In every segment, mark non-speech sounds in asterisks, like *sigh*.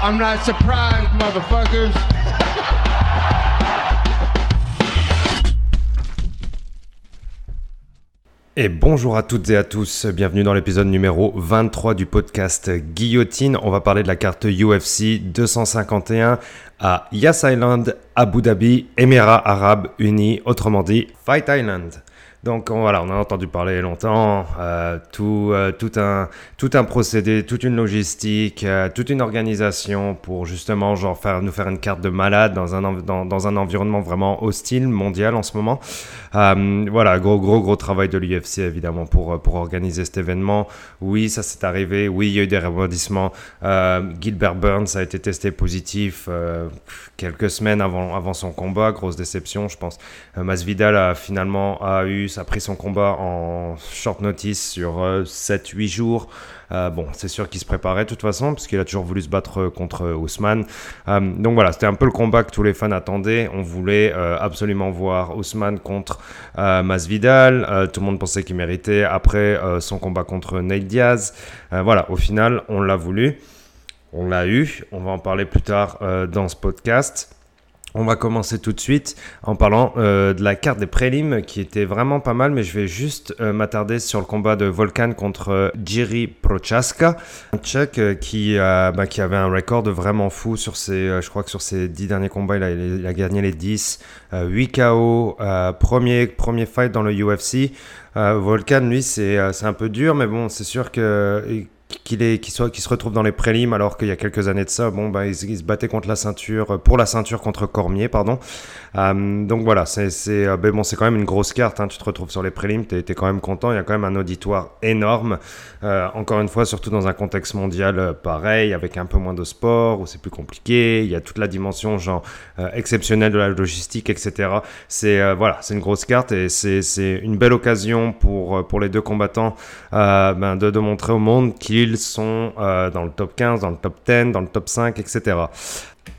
I'm not surprised, motherfuckers. Et bonjour à toutes et à tous, bienvenue dans l'épisode numéro 23 du podcast Guillotine. On va parler de la carte UFC 251 à Yas Island, Abu Dhabi, Émirats Arabes Unis, autrement dit Fight Island. Donc voilà, on a entendu parler longtemps, euh, tout, euh, tout, un, tout un procédé, toute une logistique, euh, toute une organisation pour justement genre faire, nous faire une carte de malade dans un, dans, dans un environnement vraiment hostile, mondial en ce moment. voilà, gros, gros, gros travail de l'UFC évidemment pour, pour organiser cet événement. Oui, ça s'est arrivé, oui, il y a eu des rebondissements. Gilbert Burns a été testé positif quelques semaines avant, avant son combat, grosse déception, je pense. Masvidal a finalement a eu a pris son combat en short notice sur 7-8 euh, jours. Euh, bon, c'est sûr qu'il se préparait de toute façon, parce qu'il a toujours voulu se battre euh, contre Ousmane. donc voilà, c'était un peu le combat que tous les fans attendaient. On voulait absolument voir Ousmane contre Masvidal. tout le monde pensait qu'il méritait après son combat contre Nate Diaz. voilà, au final, on l'a voulu. On l'a eu. On va en parler plus tard dans ce podcast. On va commencer tout de suite en parlant euh, de la carte des prélims qui était vraiment pas mal, mais je vais juste euh, m'attarder sur le combat de Volkan contre euh, Jiri Prochaska, un Tchèque qui, bah, qui avait un record vraiment fou sur ses, je crois que sur ses 10 derniers combats, il a, gagné les 10, 8 KO, premier, premier fight dans le UFC. Volkan, lui, c'est un peu dur, mais bon, c'est sûr que qu'il est soit se retrouve dans les prélims alors qu'il y a quelques années de ça bon bah il, se battait contre la ceinture pour la ceinture contre Cormier pardon. Euh, donc voilà c'est euh, bon c'est quand même une grosse carte hein. tu te retrouves sur les prélims tu es, quand même content. Il y a quand même un auditoire énorme euh, encore une fois surtout dans un contexte mondial pareil avec un peu moins de sport où c'est plus compliqué. Il y a toute la dimension genre exceptionnelle de la logistique etc c'est voilà c'est une grosse carte et c'est une belle occasion pour pour les deux combattants ben, de, de montrer au monde qu'ils ils sont euh, dans le top 15, dans le top 10, dans le top 5, etc.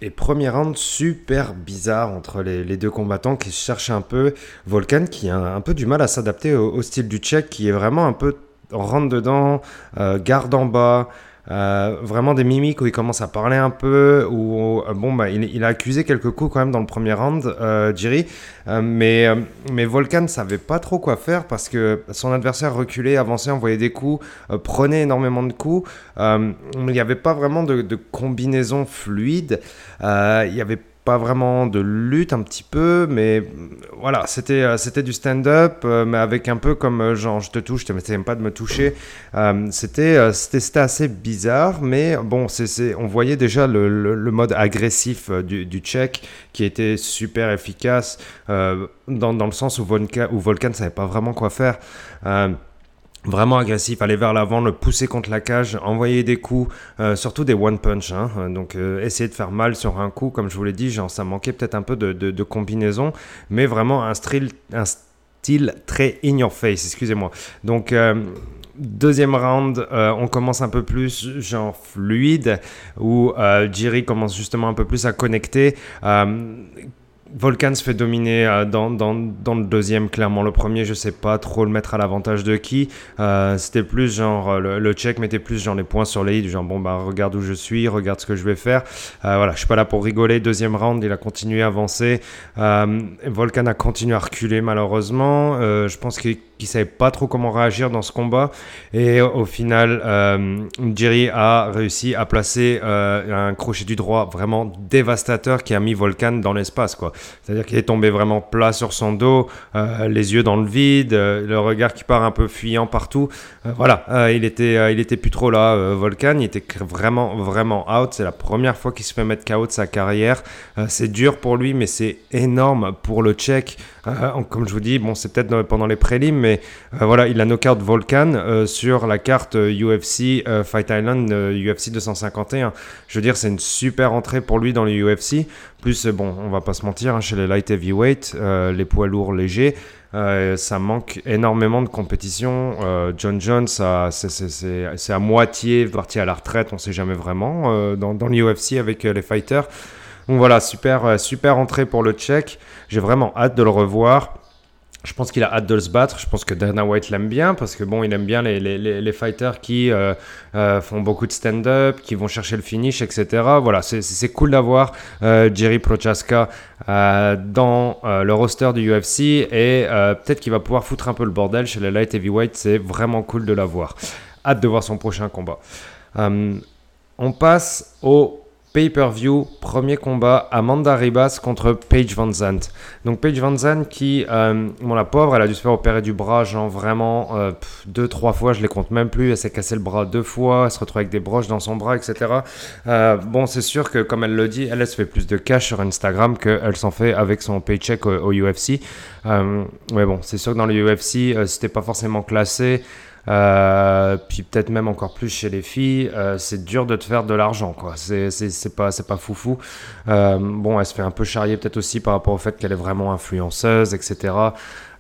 Et premier round super bizarre entre les, deux combattants qui cherchent un peu. Volkan qui a un, peu du mal à s'adapter au, style du tchèque qui est vraiment un peu rentre dedans, euh, garde en bas, euh, vraiment des mimiques où il commence à parler un peu, où euh, bon bah il, a accusé quelques coups quand même dans le premier round, euh, Jiri, mais mais Volkan savait pas trop quoi faire parce que son adversaire reculait, avançait, envoyait des coups, prenait énormément de coups. il n'y avait pas vraiment de, combinaison fluide. il y avait pas vraiment de lutte un petit peu, mais voilà, c'était euh, c'était du stand-up, euh, mais avec un peu comme euh, genre je te touche, tu même pas de me toucher. c'était c'était assez bizarre, mais bon, c'est on voyait déjà le, le, mode agressif du, du tchèque qui était super efficace dans, dans, le sens où Volkan, où savait pas vraiment quoi faire vraiment agressif, aller vers l'avant, le pousser contre la cage, envoyer des coups, euh, surtout des one punch. Hein. donc euh, essayer de faire mal sur un coup, comme je vous l'ai dit, ça manquait peut-être un peu de, combinaison, mais vraiment un style, un très in your face, excusez-moi. Donc euh, Deuxième round, on commence un peu plus genre fluide, où Jiri commence justement un peu plus à connecter. Volcan se fait dominer euh, dans, dans, le deuxième, clairement. Le premier, je sais pas trop le mettre à l'avantage de qui. Euh, c'était plus genre, euh, le, le, check mettait plus genre les points sur les i, genre bon, bah regarde où je suis, regarde ce que je vais faire. voilà, je suis pas là pour rigoler. Deuxième round, il a continué à avancer. Volcan a continué à reculer, malheureusement. je pense qu'il qui savait pas trop comment réagir dans ce combat. Et au final, euh, Jerry a réussi à placer euh, un crochet du droit vraiment dévastateur qui a mis Volcan dans l'espace. quoi. C'est-à-dire qu'il est tombé vraiment plat sur son dos, euh, les yeux dans le vide, le regard qui part un peu fuyant partout. voilà, il, était, il était plus trop là, Volcan. Il était vraiment, vraiment out. C'est la première fois qu'il se fait mettre KO de sa carrière. c'est dur pour lui, mais c'est énorme pour le Tchèque. comme je vous dis, bon, c'est peut-être pendant les prélims, mais euh, voilà, il a knockout Volcan euh, sur la carte UFC euh, Fight Island UFC 251. Je veux dire, c'est une super entrée pour lui dans le UFC. Plus, bon, on va pas se mentir, hein, chez les light heavyweight, les poids lourds légers, ça manque énormément de compétition. John Jones, c'est à moitié parti à la retraite, on sait jamais vraiment, dans, l'UFC avec les fighters. Donc voilà, super entrée pour le Tchèque. J'ai vraiment hâte de le revoir. Je pense qu'il a hâte de se battre. Je pense que Dana White l'aime bien parce que bon, il aime bien les, les, les fighters qui euh, euh, font beaucoup de stand-up, qui vont chercher le finish, etc. Voilà, c'est cool d'avoir euh, Jerry Prochaska dans le roster du UFC et peut-être qu'il va pouvoir foutre un peu le bordel chez les light heavyweight. C'est vraiment cool de l'avoir. Hâte de voir son prochain combat. on passe au Pay-per-view, premier combat, Amanda Ribas contre Paige Van Zandt. Donc Paige Van Zandt qui, euh, bon la pauvre, elle a dû se faire opérer du bras, genre vraiment euh, deux, trois fois, je les compte même plus. Elle s'est cassé le bras deux fois, elle se retrouve avec des broches dans son bras, etc. Euh, bon, c'est sûr que comme elle le dit, elle, se fait plus de cash sur Instagram qu'elle s'en fait avec son paycheck au, au UFC. mais bon, c'est sûr que dans le UFC, c'était pas forcément classé. Euh, puis peut-être même encore plus chez les filles, euh, c'est dur de te faire de l'argent, quoi. C'est pas, pas foufou. Euh, bon, elle se fait un peu charrier peut-être aussi par rapport au fait qu'elle est vraiment influenceuse, etc.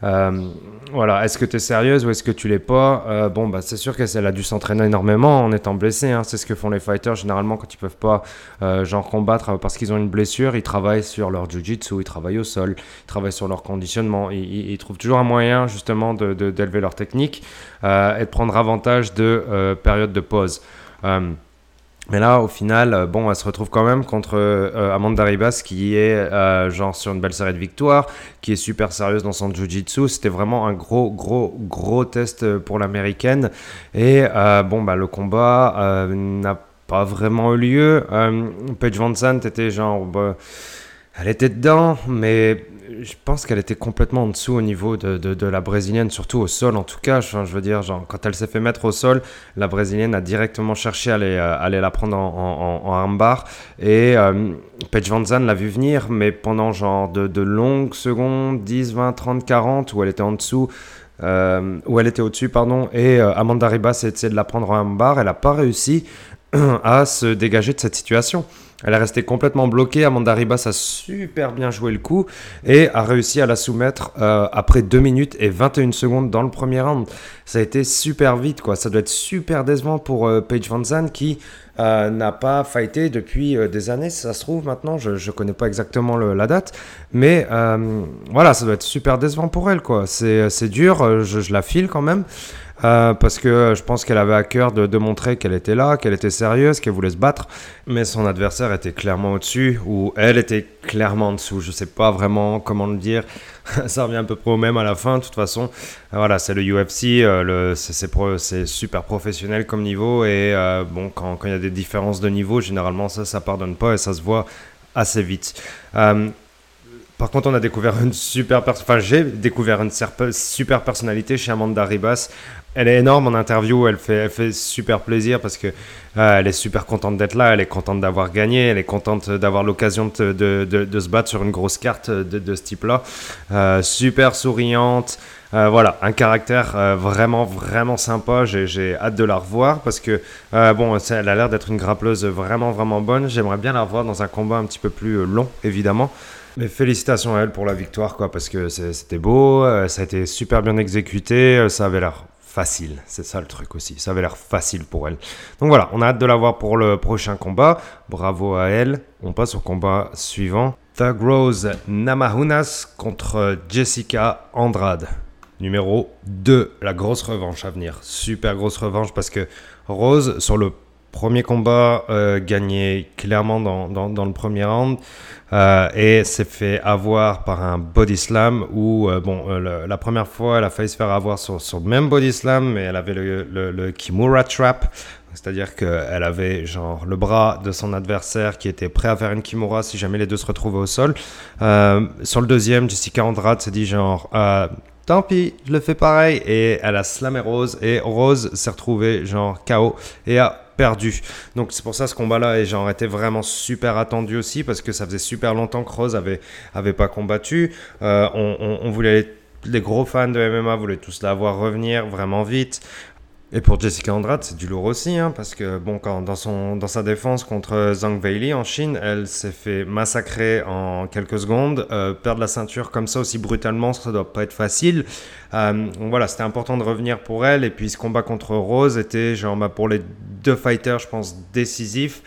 Euh, voilà, est-ce que tu es sérieuse ou est-ce que tu l'es pas euh, Bon, bah, c'est sûr qu'elle a dû s'entraîner énormément en étant blessée. Hein. C'est ce que font les fighters généralement quand ils peuvent pas euh, genre combattre parce qu'ils ont une blessure. Ils travaillent sur leur jiu-jitsu, ils travaillent au sol, ils travaillent sur leur conditionnement. Ils, trouvent toujours un moyen justement d'élever de, leur technique et de prendre avantage de périodes de pause. Mais là, au final, euh, bon, elle se retrouve quand même contre euh, Amanda Ribas, qui est euh, genre sur une belle série de victoires, qui est super sérieuse dans son jiu-jitsu. C'était vraiment un gros, gros, gros test pour l'américaine. Et bon, bah, le combat n'a pas vraiment eu lieu. Paige Van était genre, bah, elle était dedans, mais je pense qu'elle était complètement en dessous au niveau de, de, la brésilienne, surtout au sol en tout cas. Je, veux dire, genre, quand elle s'est fait mettre au sol, la brésilienne a directement cherché à aller, euh, aller la prendre en, en, en armbar. Et euh, Paige l'a vu venir, mais pendant genre de, de, longues secondes, 10, 20, 30, 40, où elle était en dessous. Euh, où elle était au-dessus, pardon, et Amanda Ribas a essayé de la prendre en armbar, elle n'a pas réussi *clears throat* à se dégager de cette situation. Elle est restée complètement bloquée. Amanda Ribas a super bien joué le coup et a réussi à la soumettre euh, après 2 minutes et 21 secondes dans le premier round. Ça a été super vite, quoi. Ça doit être super décevant pour euh, Paige Van Zandt qui euh, n'a pas fighté depuis des années. Ça se trouve maintenant, je ne connais pas exactement la date, mais voilà, ça doit être super décevant pour elle, quoi. C'est dur, je, la file quand même. Euh, parce que je pense qu'elle avait à cœur de, de montrer qu'elle était là, qu'elle était sérieuse, qu'elle voulait se battre, mais son adversaire était clairement au-dessus, ou elle était clairement en dessous. Je sais pas vraiment comment le dire. *laughs* Ça revient un peu près au même à la fin. De toute façon, voilà, c'est le UFC, euh, c'est super professionnel comme niveau, et euh, bon, quand il y a des différences de niveau, généralement ça, ça pardonne pas et ça se voit assez vite. Par contre, on a découvert une super, enfin j'ai découvert une super personnalité chez Amanda Ribas elle est énorme en interview, elle fait, super plaisir parce que euh, elle est super contente d'être là, elle est contente d'avoir gagné, elle est contente d'avoir l'occasion de, se battre sur une grosse carte de, ce type-là. Euh, super souriante, euh, voilà, un caractère vraiment, vraiment sympa. J'ai hâte de la revoir parce que, bon, elle a l'air d'être une grappleuse vraiment, vraiment bonne. J'aimerais bien la revoir dans un combat un petit peu plus long, évidemment. Mais félicitations à elle pour la victoire, quoi, parce que c'était beau, ça a été super bien exécuté, ça avait l'air facile. C'est ça le truc aussi. Ça avait l'air facile pour elle. Donc voilà, on a hâte de la voir pour le prochain combat. Bravo à elle. On passe au combat suivant. Thug Rose Namahunas contre Jessica Andrade. Numéro 2, la grosse revanche à venir. Super grosse revanche parce que Rose, sur le premier combat, euh, gagné clairement dans, dans, le premier round. Euh, et s'est fait avoir par un body slam où, euh, bon, la première fois, elle a failli se faire avoir sur, sur le même body slam, mais elle avait le, le, Kimura trap. C'est-à-dire qu'elle avait genre le bras de son adversaire qui était prêt à faire une Kimura si jamais les deux se retrouvaient au sol. sur le deuxième, Jessica Andrade s'est dit genre tant pis, je le fais pareil. Et elle a slamé Rose et Rose s'est retrouvée genre KO et a perdu. Donc c'est pour ça ce combat-là et genre été vraiment super attendu aussi parce que ça faisait super longtemps que Rose avait, avait pas combattu. Euh, on, on, voulait les gros fans de MMA voulaient tous la voir revenir vraiment vite. Et pour Jessica Andrade, c'est du lourd aussi, hein, parce que bon, quand, dans, son, dans sa défense contre Zhang Weili en Chine, elle s'est fait massacrer en quelques secondes. Euh, perdre la ceinture comme ça aussi brutalement, ça doit pas être facile. Euh, voilà, c'était important de revenir pour elle. Et puis ce combat contre Rose était, genre, bah, pour les deux fighters, je pense, décisif.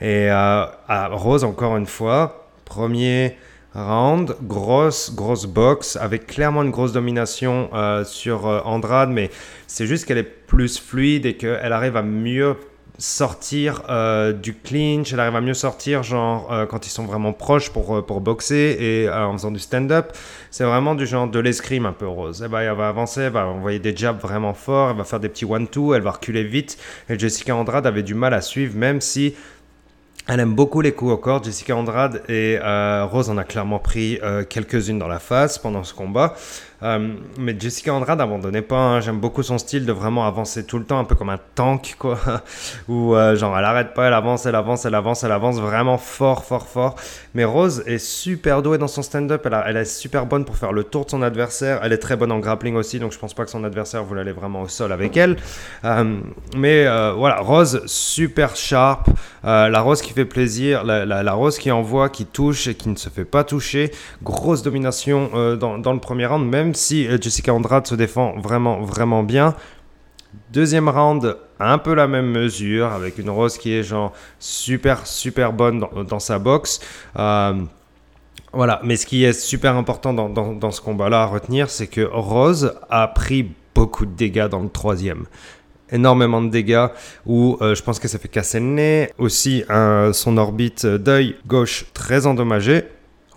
Et euh, à Rose, encore une fois, premier round, grosse, grosse box, avec clairement une grosse domination euh, sur euh, Andrade, mais c'est juste qu'elle est plus fluide et qu'elle arrive à mieux sortir euh, du clinch, elle arrive à mieux sortir genre quand ils sont vraiment proches pour, pour boxer et en faisant du stand-up. C'est vraiment du genre de l'escrime un peu rose. Eh ben, elle va avancer, elle va envoyer des jabs vraiment forts, elle va faire des petits one-two, elle va reculer vite. Et Jessica Andrade avait du mal à suivre, même si elle aime beaucoup les coups au corps, Jessica Andrade, et euh, Rose en a clairement pris euh, quelques-unes dans la face pendant ce combat. Euh, mais Jessica Andrade n'abandonnait pas. Hein. J'aime beaucoup son style de vraiment avancer tout le temps, un peu comme un tank, quoi. *laughs* Où euh, genre elle arrête pas, elle avance, elle avance, elle avance, elle avance vraiment fort, fort, fort. Mais Rose est super douée dans son stand-up. Elle, est super bonne pour faire le tour de son adversaire. Elle est très bonne en grappling aussi, donc je pense pas que son adversaire voulait aller vraiment au sol avec elle. Euh, mais voilà, Rose super sharp. la Rose qui fait plaisir, la, Rose qui envoie, qui touche et qui ne se fait pas toucher. Grosse domination dans le premier round, même si euh, Jessica Andrade se défend vraiment, vraiment bien. Deuxième round, un peu la même mesure, avec une Rose qui est genre super, super bonne dans, sa boxe. Euh, voilà, mais ce qui est super important dans, ce combat-là à retenir, c'est que Rose a pris beaucoup de dégâts dans le troisième énormément de dégâts où euh, je pense que ça fait casser le nez. Aussi, son orbite d'œil gauche très endommagée.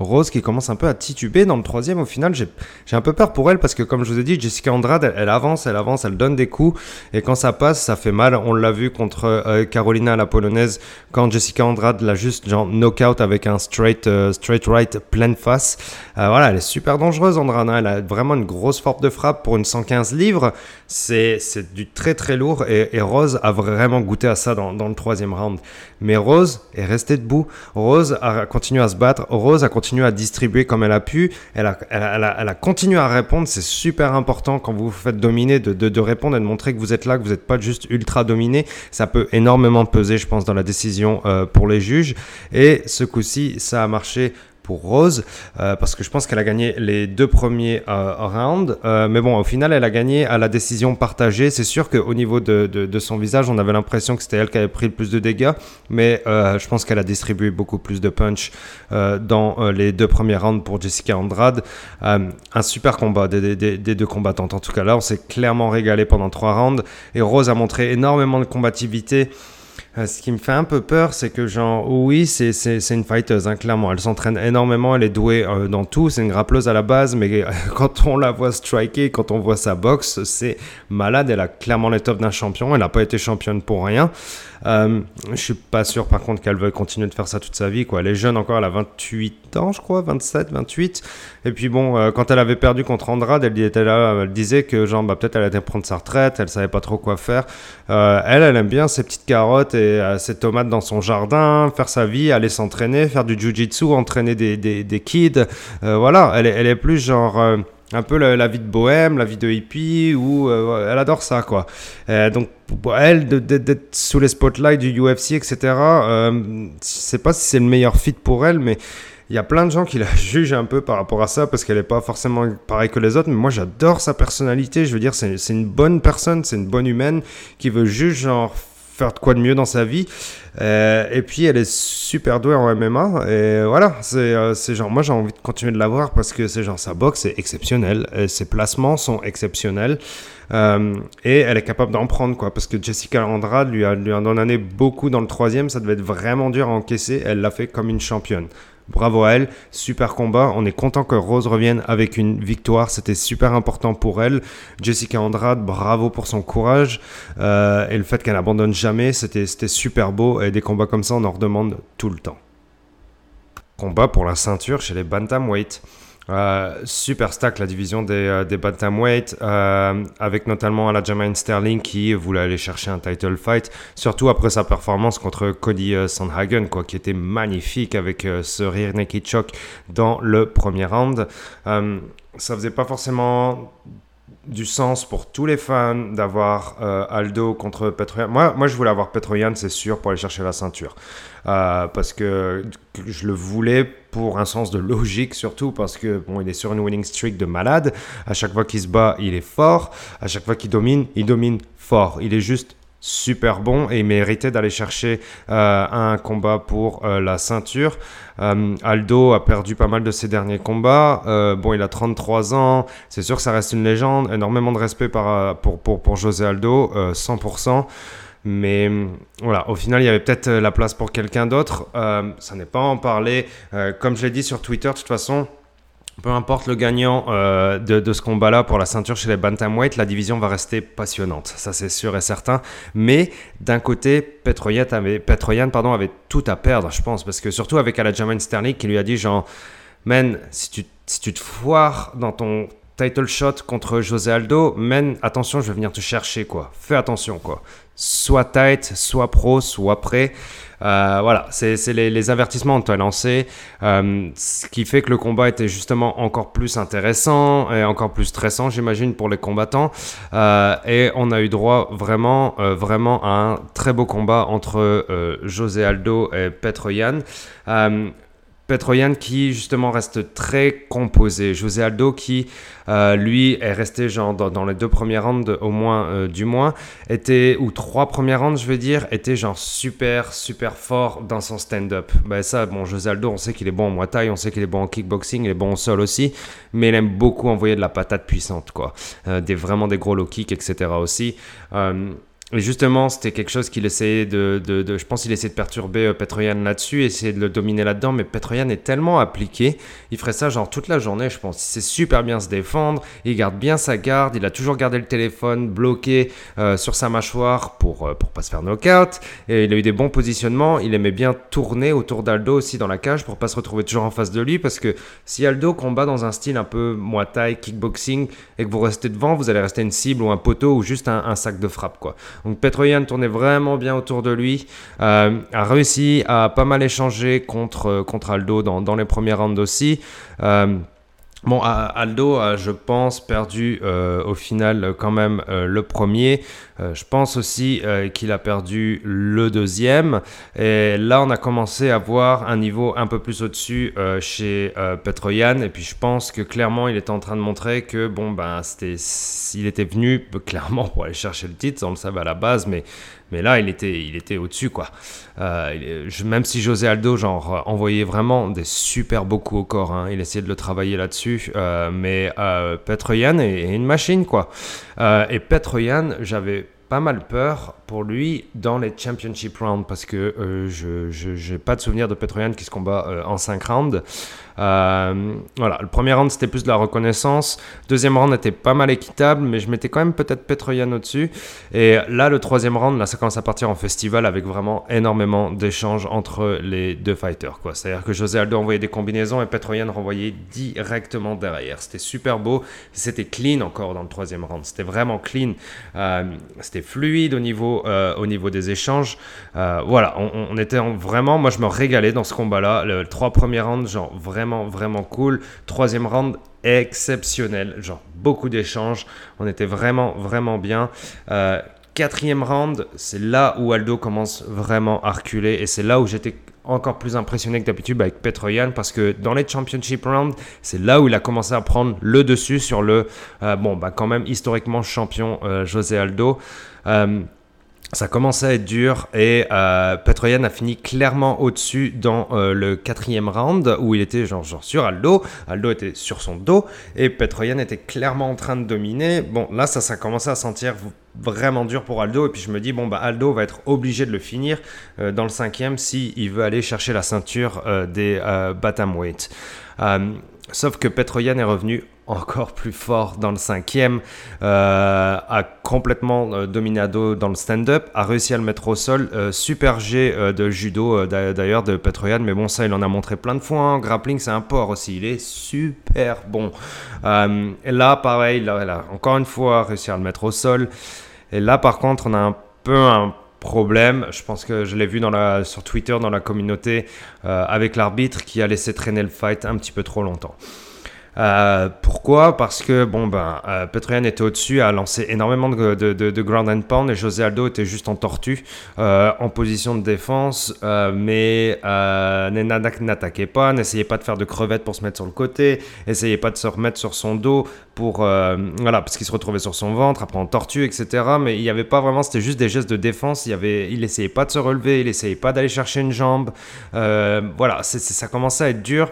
Rose qui commence un peu à tituber dans le troisième. Au final, j'ai un peu peur pour elle parce que, comme je vous ai dit, Jessica Andrade, elle, avance, elle avance, elle donne des coups. Et quand ça passe, ça fait mal. On l'a vu contre euh, Carolina, la polonaise, quand Jessica Andrade l'a juste genre knockout avec un straight, euh, straight right pleine face. Euh, voilà, elle est super dangereuse, Andrade. Hein. Elle a vraiment une grosse force de frappe pour une 115 livres. C'est du très très lourd. Et, Rose a vraiment goûté à ça dans, dans le troisième round. Mais Rose est restée debout. Rose a continué à se battre. Rose a continué à distribuer comme elle a pu. Elle a, continué à répondre. C'est super important quand vous vous faites dominer de, de, répondre et de montrer que vous êtes là, que vous n'êtes pas juste ultra dominé. Ça peut énormément peser, je pense, dans la décision euh, pour les juges. Et ce coup-ci, ça a marché pour Rose, euh, parce que je pense qu'elle a gagné les deux premiers euh, rounds. Euh, mais bon, au final, elle a gagné à la décision partagée. C'est sûr qu'au niveau de, de, son visage, on avait l'impression que c'était elle qui avait pris le plus de dégâts, mais je pense qu'elle a distribué beaucoup plus de punch dans les deux premiers rounds pour Jessica Andrade. un super combat des, des, des, deux combattantes. En tout cas, là, on s'est clairement régalé pendant trois rounds, et Rose a montré énormément de combativité. Euh, ce qui me fait un peu peur, c'est que, genre, oui, c'est une fighteuse, hein, clairement. Elle s'entraîne énormément, elle est douée euh, dans tout. C'est une grappleuse à la base, mais *laughs* quand on la voit striker, quand on voit sa boxe, c'est malade. Elle a clairement l'étoffe d'un champion. Elle n'a pas été championne pour rien. Euh, je suis pas sûr, par contre, qu'elle veuille continuer de faire ça toute sa vie, quoi. Elle est jeune encore, elle a 28 ans, je crois, 27, 28. Et puis bon, euh, quand elle avait perdu contre Andrade, elle, était là, elle disait que, genre, bah, peut-être elle allait prendre sa retraite, elle savait pas trop quoi faire. elle, elle aime bien ses petites carottes et euh, ses tomates dans son jardin, faire sa vie, aller s'entraîner, faire du jujitsu, entraîner des, des, des kids. Euh, voilà, elle est, elle est, plus genre euh, un peu la, vie de bohème, la vie de hippie, où elle adore ça, quoi. donc, pour elle, d'être sous les spotlights du UFC, etc., je sais pas si c'est le meilleur fit pour elle, mais il y a plein de gens qui la *laughs* jugent un peu par rapport à ça parce qu'elle n'est pas forcément pareille que les autres. Mais moi, j'adore sa personnalité. Je veux dire, c'est une bonne personne, c'est une bonne humaine qui veut juste genre faire de quoi de mieux dans sa vie. Euh, et puis elle est super douée en MMA. Et voilà, euh, c'est genre, moi j'ai envie de continuer de la voir parce que c'est genre sa boxe est exceptionnelle, ses placements sont exceptionnels. Euh, et elle est capable d'en prendre quoi parce que Jessica Andrade lui a, lui a donné beaucoup dans le troisième ça devait être vraiment dur à encaisser elle l'a fait comme une championne Bravo à elle, super combat. On est content que Rose revienne avec une victoire. C'était super important pour elle. Jessica Andrade, bravo pour son courage euh, et le fait qu'elle n'abandonne jamais. C'était super beau et des combats comme ça, on en redemande tout le temps. Combat pour la ceinture chez les bantamweight. Euh, super stack la division des, euh, des bantamweight euh, avec notamment Aljamain Sterling qui voulait aller chercher un title fight surtout après sa performance contre Cody Sandhagen quoi qui était magnifique avec ce rire naked choke dans le premier round ça faisait pas forcément du sens pour tous les fans d'avoir Aldo contre Petroyan. Moi, moi, je voulais avoir Petroyan, c'est sûr, pour aller chercher la ceinture. Parce que je le voulais pour un sens de logique surtout parce que bon il est sur une winning streak de malade à chaque fois qu'il se bat il est fort à chaque fois qu'il domine il domine fort il est juste super bon et il méritait d'aller chercher euh, un combat pour euh, la ceinture. Euh, Aldo a perdu pas mal de ses derniers combats. bon, il a 33 ans. C'est sûr que ça reste une légende. Énormément de respect pour José Aldo, 100%. Mais voilà, au final, il y avait peut-être la place pour quelqu'un d'autre. ça n'est pas en parler. comme je l'ai dit sur Twitter, de toute façon, peu importe le gagnant euh, de, ce combat-là pour la ceinture chez les bantamweight, la division va rester passionnante, ça c'est sûr et certain. Mais d'un côté, Petroyan avait, pardon, avait tout à perdre, je pense, parce que surtout avec Aljamain Sterling qui lui a dit genre, man, si tu, si tu te foires dans ton title shot contre José Aldo, man, attention, je vais venir te chercher quoi. Fais attention quoi. Soit tight, soit pro, soit prêt. Euh, voilà, c'est les, avertissements que tu as lancés, euh, ce qui fait que le combat était justement encore plus intéressant et encore plus stressant, j'imagine, pour les combattants. Euh, et on a eu droit vraiment, vraiment à un très beau combat entre José Aldo et Petroyan. Petroyan qui justement reste très composé. José Aldo qui euh, lui est resté genre dans, les deux premières rounds au moins euh, du moins était ou trois premières rounds je veux dire était genre super super fort dans son stand-up. Ben ça bon José Aldo on sait qu'il est bon en muay thai, on sait qu'il est bon en kickboxing, il est bon au sol aussi, mais il aime beaucoup envoyer de la patate puissante quoi, euh, des vraiment des gros low kicks etc aussi. Et justement, c'était quelque chose qu'il essayait de, de, Je pense qu'il essayait de perturber euh, Petroyan là-dessus, essayer de le dominer là-dedans, mais Petroyan est tellement appliqué, il ferait ça genre toute la journée, je pense. Il sait super bien se défendre, il garde bien sa garde, il a toujours gardé le téléphone bloqué euh, sur sa mâchoire pour, euh, pour pas se faire knockout, et il a eu des bons positionnements, il aimait bien tourner autour d'Aldo aussi dans la cage pour pas se retrouver toujours en face de lui, parce que si Aldo combat dans un style un peu Muay Thai, kickboxing, et que vous restez devant, vous allez rester une cible ou un poteau ou juste un sac de frappe, quoi. Donc Petroyan tournait vraiment bien autour de lui, euh, a réussi à pas mal échanger contre, contre Aldo dans, les premières rounds aussi. Euh, Bon, Aldo a, je pense, perdu euh, au final quand même euh, le premier. Euh, je pense aussi qu'il a perdu le deuxième. Et là, on a commencé à voir un niveau un peu plus au-dessus chez Petroyan. Et puis, je pense que clairement, il était en train de montrer que, bon, ben, c'était, il était venu clairement pour aller chercher le titre. On le savait à la base, mais mais là, il était, il était au-dessus, quoi. Euh, même si José Aldo, genre, envoyait vraiment des super beaux coups au corps, hein. il essayait de le travailler là-dessus. Euh, mais euh, Petroyan est, une machine, quoi. Euh, et Petroyan, j'avais pas mal peur pour lui dans les championship rounds parce que je n'ai pas de souvenir de Petroyan qui se combat en 5 rounds. Euh, voilà, le premier round c'était plus de la reconnaissance. Deuxième round était pas mal équitable, mais je mettais quand même peut-être Petroyan au-dessus. Et là, le troisième round, là, ça commence à partir en festival avec vraiment énormément d'échanges entre les deux fighters. C'est-à-dire que José Aldo envoyait des combinaisons et Petroyan renvoyait directement derrière. C'était super beau. C'était clean encore dans le troisième round. C'était vraiment clean. Euh, c'était fluide au niveau, euh, au niveau des échanges. voilà, on, était vraiment, moi je me régalais dans ce combat-là. Le, trois premiers rounds, genre vraiment vraiment, vraiment cool. Troisième round, exceptionnel. Genre, beaucoup d'échanges. On était vraiment, vraiment bien. Euh, quatrième round, c'est là où Aldo commence vraiment à reculer. Et c'est là où j'étais encore plus impressionné que d'habitude avec Petroyan parce que dans les championship rounds, c'est là où il a commencé à prendre le dessus sur le, euh, bon, bah quand même historiquement champion euh, José Aldo ça commençait à être dur et euh, a fini clairement au-dessus dans euh, le quatrième round où il était genre, sur Aldo. Aldo était sur son dos et Petroyan était clairement en train de dominer. Bon, là, ça, ça commençait à sentir vraiment dur pour Aldo et puis je me dis bon bah Aldo va être obligé de le finir euh, dans le cinquième si il veut aller chercher la ceinture euh, des bantamweight. Sauf que Petroyan est revenu encore plus fort dans le cinquième, euh, a complètement euh, dominé Ado dans le stand-up, a réussi à le mettre au sol. Euh, super G de judo d'ailleurs de Petroyan, mais bon, ça il en a montré plein de fois. Hein. Grappling, c'est un port aussi, il est super bon. et là, pareil, là, encore une fois réussi à le mettre au sol. Et là, par contre, on a un peu un problème. Je pense que je l'ai vu dans la, sur Twitter, dans la communauté, avec l'arbitre qui a laissé traîner le fight un petit peu trop longtemps. Euh, pourquoi? Parce que bon ben euh, Petroyan était au-dessus, a lancé énormément de, ground and pound et José Aldo était juste en tortue, euh, en position de défense, mais n'attaquait pas, n'essayait pas de faire de crevettes pour se mettre sur le côté, essayait pas de se remettre sur son dos pour voilà parce qu'il se retrouvait sur son ventre après en tortue etc. Mais il n'y avait pas vraiment, c'était juste des gestes de défense. Il y avait, il essayait pas de se relever, il essayait pas d'aller chercher une jambe. voilà, ça commençait à être dur.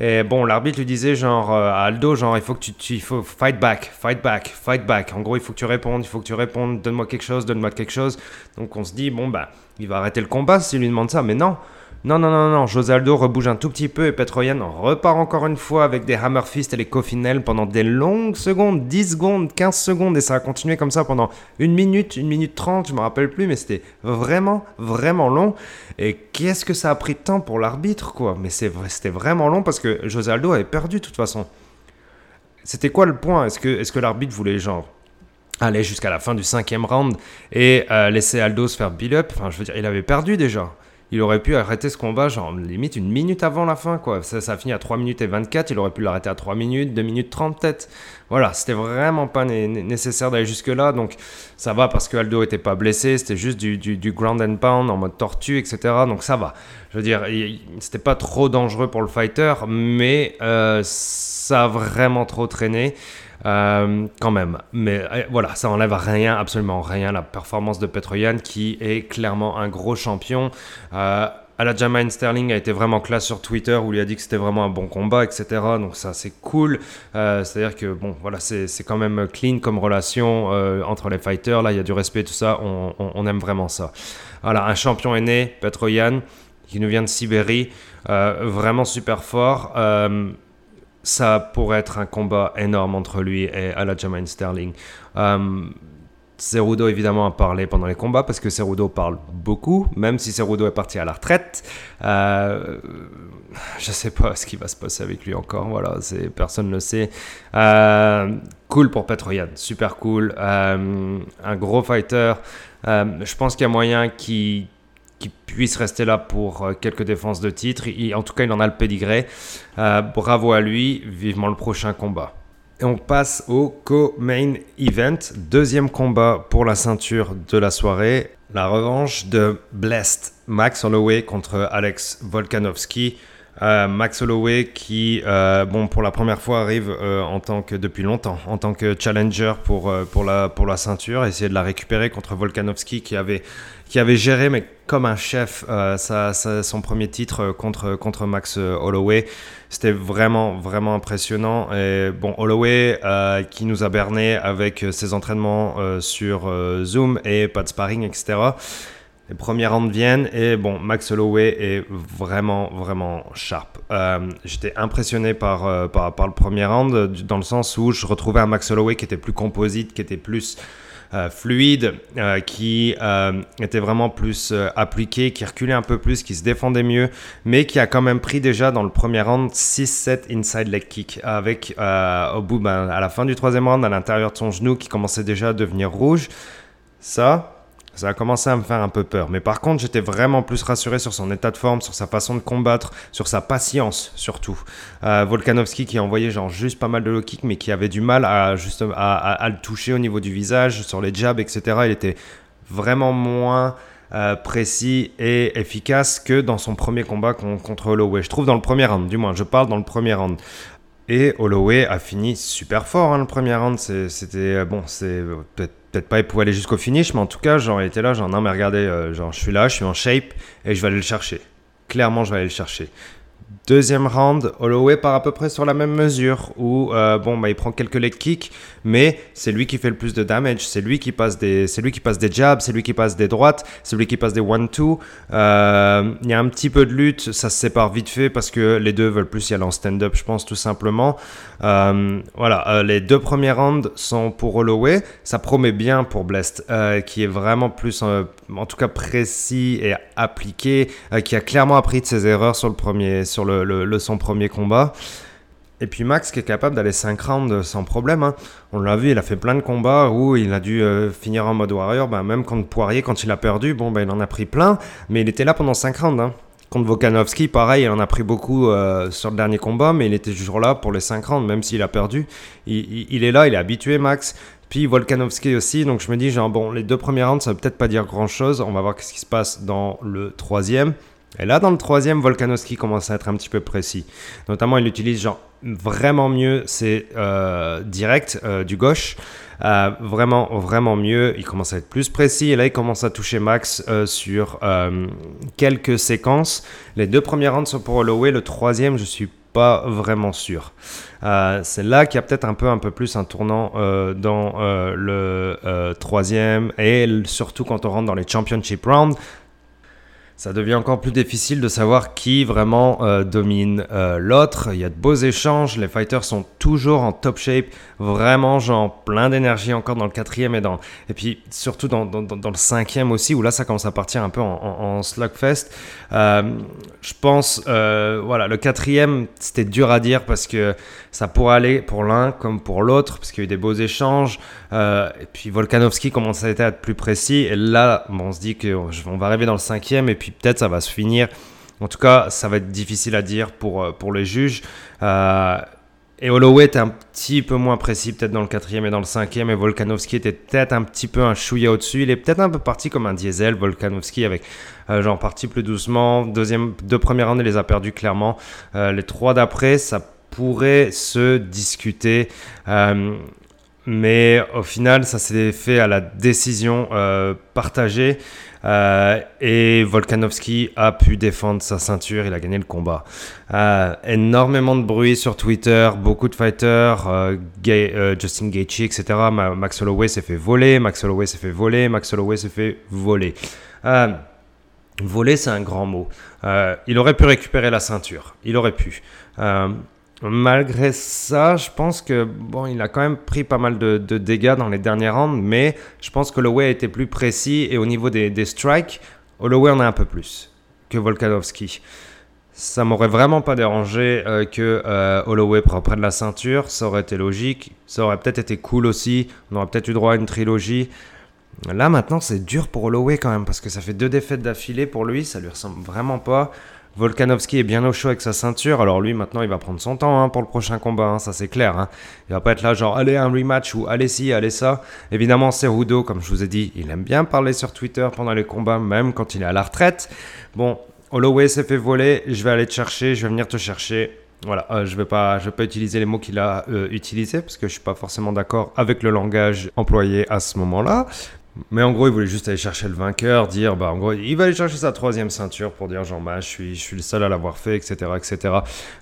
Et bon, l'arbitre lui disait genre euh, à Aldo, genre il faut que tu, il faut fight back, fight back, fight back. En gros, il faut que tu répondes, il faut que tu répondes, donne-moi quelque chose, donne-moi quelque chose. Donc on se dit bon bah il va arrêter le combat s'il lui demande ça, mais non. Non, non, non, non, José Aldo rebouge un tout petit peu et Petroyan repart encore une fois avec des hammer fist et les coffinelles pendant des longues secondes, 10 secondes, 15 secondes et ça a continué comme ça pendant une minute, une minute trente, je me rappelle plus, mais c'était vraiment, vraiment long. Et qu'est-ce que ça a pris de temps pour l'arbitre, quoi? Mais c'était vraiment long parce que José Aldo avait perdu de toute façon. C'était quoi le point? Est-ce que, est que l'arbitre voulait genre aller jusqu'à la fin du cinquième round et euh, laisser Aldo se faire build up Enfin, je veux dire, il avait perdu déjà il aurait pu arrêter ce combat, genre limite une minute avant la fin, quoi. Ça, ça a fini à 3 minutes et 24, il aurait pu l'arrêter à 3 minutes, 2 minutes 30 peut-être. Voilà, c'était vraiment pas nécessaire d'aller jusque-là, donc ça va parce que Aldo était pas blessé, c'était juste du, ground and pound en mode tortue, etc. Donc ça va. Je veux dire, c'était pas trop dangereux pour le fighter, mais euh, ça a vraiment trop traîné. Euh, quand même. Mais euh, voilà, ça enlève rien, absolument rien, la performance de Petroyan qui est clairement un gros champion. Aljamain Sterling a été vraiment classe sur Twitter où il a dit que c'était vraiment un bon combat, etc. Donc ça c'est cool. Euh, c'est-à-dire que bon, voilà, c'est quand même clean comme relation entre les fighters. Là, il y a du respect, tout ça. On, aime vraiment ça. Voilà, un champion est né, Petroyan, qui nous vient de Sibérie, vraiment super fort ça pourrait être un combat énorme entre lui et Aljamain Sterling. Euh, Cerudo évidemment a parlé pendant les combats parce que Cerudo parle beaucoup, même si Cerudo est parti à la retraite. Euh, je sais pas *laughs* ce qui va se passer avec lui encore, voilà, personne ne le sait. Euh, cool pour Petroyan, super cool, euh, un gros fighter. je pense qu'il y a moyen qu'il qui puisse rester là pour euh, quelques défenses de titre. en tout cas, il en a le pédigré. Euh, bravo à lui, vivement le prochain combat. Et on passe au co-main event, deuxième combat pour la ceinture de la soirée. La revanche de Blessed Max Holloway contre Alex Volkanovski. Euh, Max Holloway qui, bon, pour la première fois arrive que depuis longtemps, en tant que challenger pour, pour, la, pour la ceinture, essayer de la récupérer contre Volkanovski qui avait qui avait géré, mais comme un chef, euh, son premier titre contre, contre Max euh, Holloway. C'était vraiment, vraiment impressionnant. Et bon, Holloway euh, qui nous a berné avec ses entraînements sur Zoom et pas de sparring, etc. Les premiers rounds viennent et bon, Max Holloway est vraiment, vraiment sharp. J'étais impressionné par, par, par, le premier round dans le sens où je retrouvais un Max Holloway qui était plus composite, qui était plus euh, fluide, euh, qui euh, était vraiment plus appliqué, qui reculait un peu plus, qui se défendait mieux, mais qui a quand même pris déjà dans le premier round 6-7 inside leg kick, avec au bout, ben, à la fin du troisième round, à l'intérieur de son genou qui commençait déjà à devenir rouge. Ça, ça a commencé à me faire un peu peur. Mais par contre, j'étais vraiment plus rassuré sur son état de forme, sur sa façon de combattre, sur sa patience surtout. Euh, Volkanovski qui envoyait genre juste pas mal de low kick, mais qui avait du mal à, juste, à, le toucher au niveau du visage, sur les jabs, etc. Il était vraiment moins euh, précis et efficace que dans son premier combat contre Holloway. Je trouve dans le premier round, du moins, je parle dans le premier round. Et Holloway a fini super fort hein, le premier round. C'était euh, bon, c'est peut-être peut-être pas pour aller jusqu'au finish, mais en tout cas, j'en étais là, genre, non, mais regardez, euh, genre, je suis là, je suis en shape et je vais aller le chercher. Clairement, je vais aller le chercher. Deuxième round, Holloway part à peu près sur la même mesure où euh, bon bah il prend quelques leg kicks, mais c'est lui qui fait le plus de damage, c'est lui qui passe des, c'est lui qui passe des jabs, c'est lui qui passe des droites, c'est lui qui passe des one two. Euh, il y a un petit peu de lutte, ça se sépare vite fait parce que les deux veulent plus y aller en stand-up, je pense tout simplement. Euh, voilà, les deux premiers rounds sont pour Holloway, ça promet bien pour Blessed, qui est vraiment plus en tout cas précis et appliqué, qui a clairement appris de ses erreurs sur le premier le, son premier combat. Et puis Max qui est capable d'aller 5 rounds sans problème. Hein. On l'a vu, il a fait plein de combats où il a dû euh, finir en mode warrior. Ben, même contre Poirier, quand il a perdu, bon, ben, il en a pris plein. Mais il était là pendant 5 rounds. Hein. Contre Volkanovski, pareil, il en a pris beaucoup euh, sur le dernier combat, mais il était toujours là pour les 5 rounds, même s'il a perdu. Il, est là, il est habitué, Max. Puis Volkanovski aussi, donc je me dis, genre, bon, les deux premiers rounds, ça va peut-être pas dire grand-chose. On va voir ce qui se passe dans le troisième. Et là, dans le troisième, Volkanovski commence à être un petit peu précis. Notamment, il utilise genre vraiment mieux ses euh, directs euh, du gauche. Euh, vraiment, vraiment mieux. Il commence à être plus précis. Et là, il commence à toucher Max euh, sur quelques séquences. Les deux premières rounds sont pour Holloway. Le troisième, je suis pas vraiment sûr. c'est là qu'il y a peut-être un peu, un peu plus un tournant dans le troisième et surtout quand on rentre dans les championship rounds ça devient encore plus difficile de savoir qui vraiment euh, domine euh, l'autre. Il y a de beaux échanges, les fighters sont toujours en top shape, vraiment genre plein d'énergie encore dans le quatrième et dans et puis surtout dans, dans, le cinquième aussi où là ça commence à partir un peu en, en, slugfest. Euh, je pense voilà le quatrième c'était dur à dire parce que ça pourrait aller pour l'un comme pour l'autre parce qu'il y a eu des beaux échanges et puis Volkanovski commence à être plus précis et là on se dit que on va arriver dans le cinquième et puis peut-être ça va se finir. En tout cas, ça va être difficile à dire pour, euh, les juges. Euh, et Holloway était un petit peu moins précis, peut-être dans le quatrième et dans le cinquième. Et Volkanovski était peut-être un petit peu un chouïa au-dessus. Il est peut-être un peu parti comme un diesel, Volkanovski, avec euh, genre parti plus doucement. Deuxième, deux premières années, il les a perdus clairement. les trois d'après, ça pourrait se discuter. mais au final, ça s'est fait à la décision partagée. Euh, et Volkanovski a pu défendre sa ceinture, il a gagné le combat. Euh, énormément de bruit sur Twitter, beaucoup de fighters, euh, Justin Gaethje, etc. Max Holloway s'est fait voler, Max Holloway s'est fait voler, Max Holloway s'est fait voler. voler, c'est un grand mot. il aurait pu récupérer la ceinture, il aurait pu. Malgré ça, je pense que bon, il a quand même pris pas mal de, dégâts dans les dernières rounds, mais je pense que Holloway a été plus précis et au niveau des, strikes, Holloway en a un peu plus que Volkanovski. Ça m'aurait vraiment pas dérangé euh, que euh, Holloway prenne la ceinture, ça aurait été logique, ça aurait peut-être été cool aussi, on aurait peut-être eu droit à une trilogie. Là maintenant c'est dur pour Holloway quand même parce que ça fait deux défaites d'affilée pour lui, ça lui ressemble vraiment pas. Volkanovski est bien au chaud avec sa ceinture. Alors lui, maintenant, il va prendre son temps hein, pour le prochain combat. Hein, ça, c'est clair. Hein. Il va pas être là genre, allez, un rematch ou allez ci, allez ça. Évidemment, Cerudo, comme je vous ai dit, il aime bien parler sur Twitter pendant les combats, même quand il est à la retraite. Bon, Holloway s'est fait voler. Je vais aller te chercher. Je vais venir te chercher. Voilà, euh, je ne vais, pas, vais utiliser les mots qu'il a euh, utilisés parce que je ne suis pas forcément d'accord avec le langage employé à ce moment-là. Mais en gros, il voulait juste aller chercher le vainqueur, dire, bah, en gros, il va aller chercher sa troisième ceinture pour dire, genre, bah, je suis, je suis le seul à l'avoir fait, etc., etc.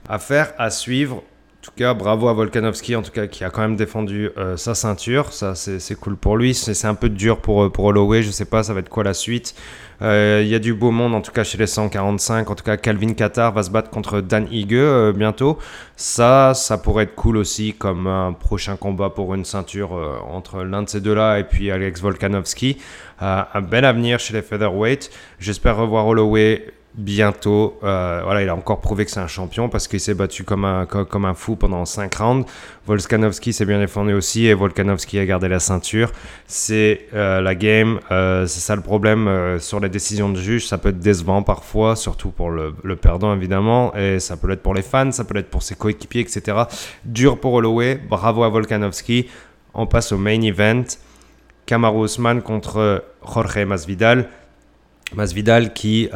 Affaire à suivre. En tout cas, bravo à Volkanovski, en tout cas, qui a quand même défendu euh, sa ceinture. Ça, c'est cool pour lui. C'est un peu dur pour, euh, pour Holloway. Je sais pas, ça va être quoi la suite. Euh, il y a du beau monde, en tout cas, chez les 145. En tout cas, Calvin Qatar va se battre contre Dan Ige bientôt. Ça, ça pourrait être cool aussi comme un prochain combat pour une ceinture entre l'un de ces deux-là et puis Alex Volkanovski. un bel avenir chez les featherweight. J'espère revoir Holloway bientôt. Euh, voilà, il a encore prouvé que c'est un champion parce qu'il s'est battu comme un, comme un fou pendant 5 rounds. Volkanovski s'est bien défendu aussi et Volkanovski a gardé la ceinture. C'est euh, la game, euh, c'est ça le problème sur les décisions de juge. Ça peut être décevant parfois, surtout pour le, perdant évidemment, et ça peut l'être pour les fans, ça peut l'être pour ses coéquipiers, etc. Dur pour Holloway, bravo à Volkanovski. On passe au main event. Kamaru Usman contre Jorge Masvidal. Masvidal qui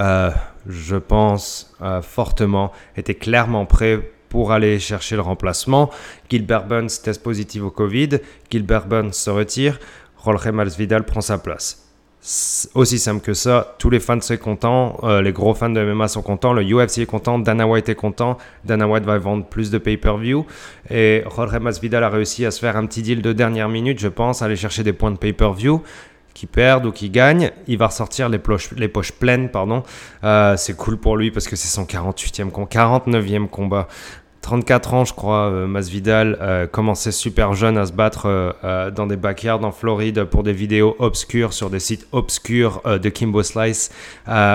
je pense euh, fortement, était clairement prêt pour aller chercher le remplacement. Gilbert Burns teste positif au Covid. Gilbert Burns se retire. Jorge Masvidal prend sa place. Aussi simple que ça, tous les fans sont contents, euh, les gros fans de MMA sont contents, le UFC est content, Dana White est content, Dana White va vendre plus de pay-per-view et Jorge Masvidal a réussi à se faire un petit deal de dernière minute, je pense, aller chercher des points de pay-per-view qui perdent ou qui gagnent, il va ressortir les poches, pleines. pardon. Euh, c'est cool pour lui parce que c'est son 48e, 49e combat. 34 ans, je crois, euh, Masvidal euh, commençait super jeune à se battre euh, dans des backyards en Floride pour des vidéos obscures sur des sites obscurs de Kimbo Slice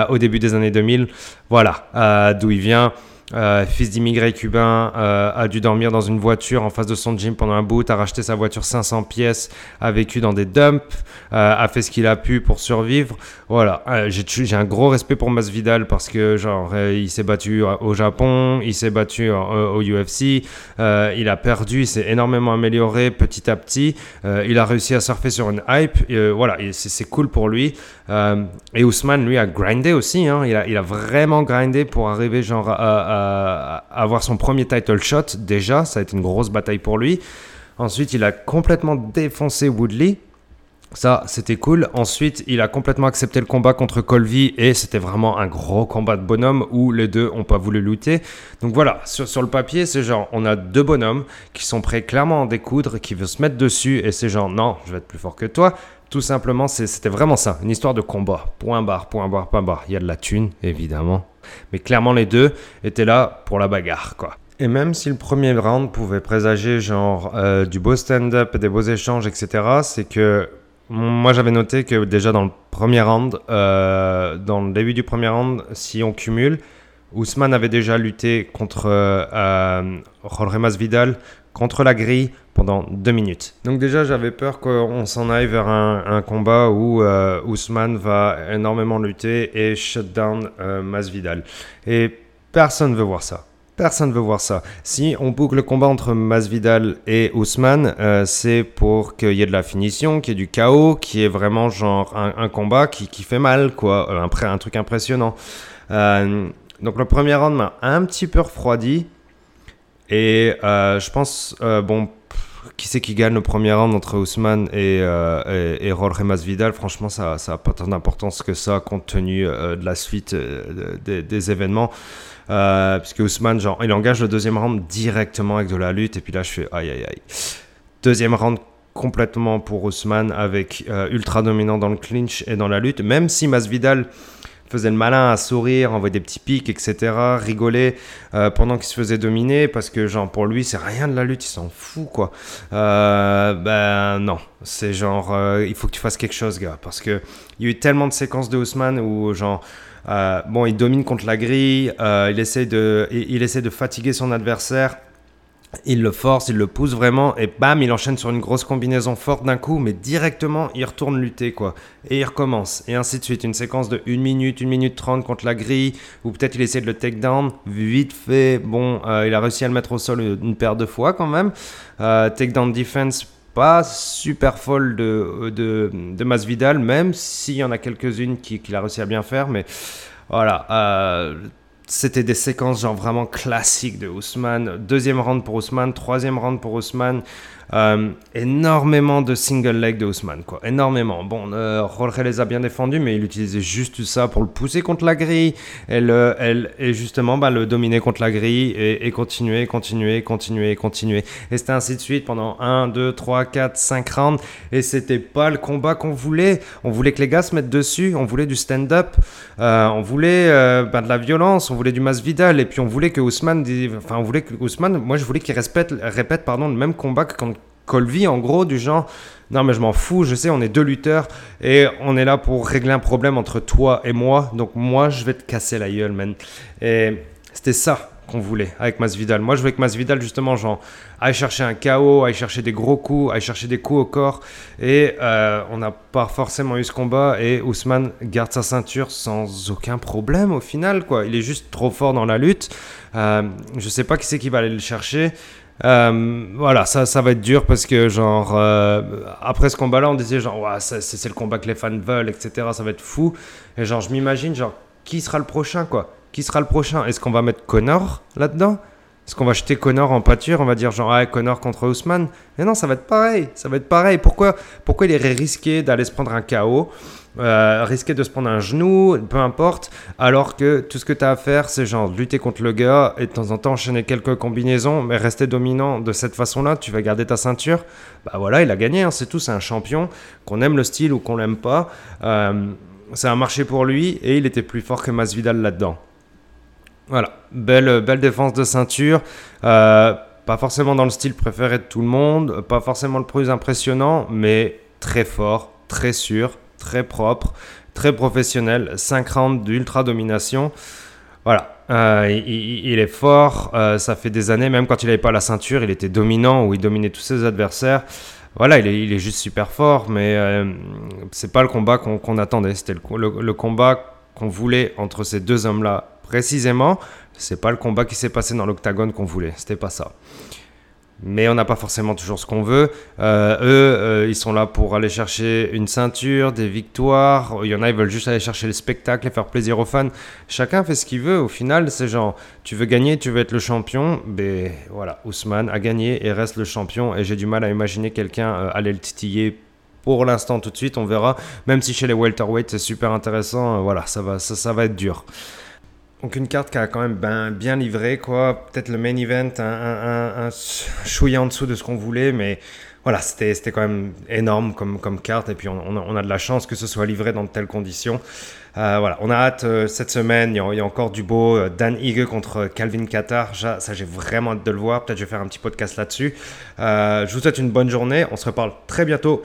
au début des années 2000. Voilà d'où il vient. Euh, fils d'immigré cubain, euh, a dû dormir dans une voiture en face de son gym pendant un bout, a racheté sa voiture 500 pièces, a vécu dans des dumps, euh, a fait ce qu'il a pu pour survivre. Voilà, j'ai un gros respect pour Masvidal parce que genre il s'est battu au Japon, il s'est battu au UFC, il a perdu, il s'est énormément amélioré petit à petit, il a réussi à surfer sur une hype. voilà, c'est cool pour lui. Et Ousmane lui a grindé aussi, hein, il, a, vraiment grindé pour arriver à avoir son premier title shot déjà, ça a été une grosse bataille pour lui. Ensuite, il a complètement défoncé Woodley. Ça, c'était cool. Ensuite, il a complètement accepté le combat contre Colby et c'était vraiment un gros combat de bonhomme où les deux ont pas voulu lutter. Donc voilà, sur, le papier, c'est genre, on a deux bonhommes qui sont prêts clairement à en découdre, qui veulent se mettre dessus et c'est genre, non, je vais être plus fort que toi. Tout simplement, c'était vraiment ça, une histoire de combat. Point barre, point barre, point barre. Il y a de la thune, évidemment. Mais clairement, les deux étaient là pour la bagarre, quoi. Et même si le premier round pouvait présager genre euh, du beau stand-up, des beaux échanges, etc., c'est que moi j'avais noté que déjà dans le premier round, euh, dans le début du premier round, si on cumule, Ousmane avait déjà lutté contre euh, Jorge Masvidal contre la grille pendant deux minutes. Donc déjà, j'avais peur qu'on s'en aille vers un, combat où euh, Ousmane va énormément lutter et shut down euh, Masvidal. Et personne ne veut voir ça. Personne ne veut voir ça. Si on boucle le combat entre Masvidal et Ousmane, euh, c'est pour qu'il y ait de la finition, qu'il y ait du chaos, qu'il y ait vraiment genre un, combat qui, qui, fait mal, quoi. Un, truc impressionnant. donc le premier round m'a un petit peu refroidi. Et euh, je pense, euh, bon, qui c'est qui gagne le premier round entre Ousmane et, euh, et, Jorge Masvidal Franchement, ça n'a pas tant d'importance que ça, compte tenu de la suite des événements. puisque Ousmane, genre, il engage le deuxième round directement avec de la lutte. Et puis là, je fais aïe aïe aïe. Deuxième round complètement pour Ousmane avec ultra dominant dans le clinch et dans la lutte. Même si Masvidal faisait le malin à sourire, envoyer des petits pics, etc., rigoler euh, pendant qu'il se faisait dominer, parce que genre pour lui c'est rien de la lutte, il s'en fout quoi. Euh, ben non, c'est genre euh, il faut que tu fasses quelque chose gars, parce que il y a eu tellement de séquences de Ousmane où genre bon il domine contre la grille, il essaie de il essaie de fatiguer son adversaire il le force, il le pousse vraiment, et bam, il enchaîne sur une grosse combinaison forte d'un coup, mais directement, il retourne lutter, quoi. Et il recommence, et ainsi de suite. Une séquence de 1 minute, 1 minute 30 contre la grille, ou peut-être il essaie de le take down, vite fait. Bon, euh, il a réussi à le mettre au sol une paire de fois quand même. Euh, take down defense, pas super folle de, de, de Masvidal, même s'il y en a quelques-unes qu'il a réussi à bien faire, mais voilà. Euh, c'était des séquences genre vraiment classiques de Ousmane. Deuxième round pour Ousmane, troisième round pour Ousmane. Euh, énormément de single leg de Ousmane, quoi. Énormément. Bon, euh, les a bien défendus, mais il utilisait juste ça pour le pousser contre la grille et, elle, et justement bah, le dominer contre la grille et, continuer, continuer, continuer, continuer. Et c'était ainsi de suite pendant 1, 2, 3, 4, 5 rounds. Et c'était pas le combat qu'on voulait. On voulait que les gars se mettent dessus. On voulait du stand-up. Euh, on voulait euh, bah, de la violence. On voulait du Mass Vidal. Et puis on voulait que Ousmane, enfin, on voulait que Ousmane, moi je voulais qu'il répète, pardon, le même combat que quand Colby, en gros, du genre, non mais je m'en fous, je sais, on est deux lutteurs et on est là pour régler un problème entre toi et moi, donc moi je vais te casser la gueule, man. Et c'était ça qu'on voulait avec Masvidal. Moi je voulais que Masvidal, justement, genre, aille chercher un KO, aille chercher des gros coups, aille chercher des coups au corps et euh, on n'a pas forcément eu ce combat et Ousmane garde sa ceinture sans aucun problème au final, quoi. Il est juste trop fort dans la lutte. Euh, je sais pas qui c'est qui va aller le chercher. Euh, voilà, ça, ça va être dur parce que, genre, euh, après ce combat-là, on disait, genre, c'est le combat que les fans veulent, etc. Ça va être fou. Et, genre, je m'imagine, genre, qui sera le prochain, quoi? Qui sera le prochain? Est-ce qu'on va mettre Connor là-dedans? Est-ce qu'on va jeter Connor en pâture? On va dire, genre, ah, Connor contre Ousmane Mais non, ça va être pareil. Ça va être pareil. Pourquoi, pourquoi il irait risquer d'aller se prendre un KO euh, risquer de se prendre un genou, peu importe, alors que tout ce que tu as à faire, c'est genre lutter contre le gars et de temps en temps enchaîner quelques combinaisons, mais rester dominant de cette façon-là, tu vas garder ta ceinture. Bah voilà, il a gagné, hein, c'est tout, c'est un champion, qu'on aime le style ou qu'on l'aime pas. Euh, ça a marché pour lui et il était plus fort que Masvidal là-dedans. Voilà, belle, belle défense de ceinture. Euh, pas forcément dans le style préféré de tout le monde, pas forcément le plus impressionnant, mais très fort, très sûr, très propre, très professionnel, 5 rounds d'ultra domination. Voilà, Euh, il, est fort. Euh, ça fait des années, même quand il n'avait pas la ceinture, il était dominant ou il dominait tous ses adversaires. Voilà, il est, il est juste super fort, mais euh, c'est pas le combat qu'on attendait. C'était le, le, combat qu'on voulait entre ces deux hommes-là précisément. C'est pas le combat qui s'est passé dans l'octagone qu'on voulait. C'était pas ça mais on n'a pas forcément toujours ce qu'on veut. Euh, eux, euh, ils sont là pour aller chercher une ceinture, des victoires. Il y en a, ils veulent juste aller chercher le spectacle et faire plaisir aux fans. Chacun fait ce qu'il veut. Au final, c'est genre, tu veux gagner, tu veux être le champion. Ben voilà, Ousmane a gagné et reste le champion. Et j'ai du mal à imaginer quelqu'un euh, aller le titiller pour l'instant tout de suite. On verra. Même si chez les welterweights, c'est super intéressant. voilà, ça va, ça, ça va être dur. Donc une carte qui a quand même ben, bien livré, quoi. Peut-être le main event, un, un, chouïa en dessous de ce qu'on voulait, mais voilà, c'était quand même énorme comme, comme carte. Et puis on, a, de la chance que ce soit livré dans de telles conditions. Euh, voilà, on a hâte euh, cette semaine. Il y, a, il y, a, encore du beau. Euh, Dan Hige contre Calvin Qatar. Ça, j'ai vraiment hâte de le voir. Peut-être je vais faire un petit podcast là-dessus. je vous souhaite une bonne journée. On se reparle très bientôt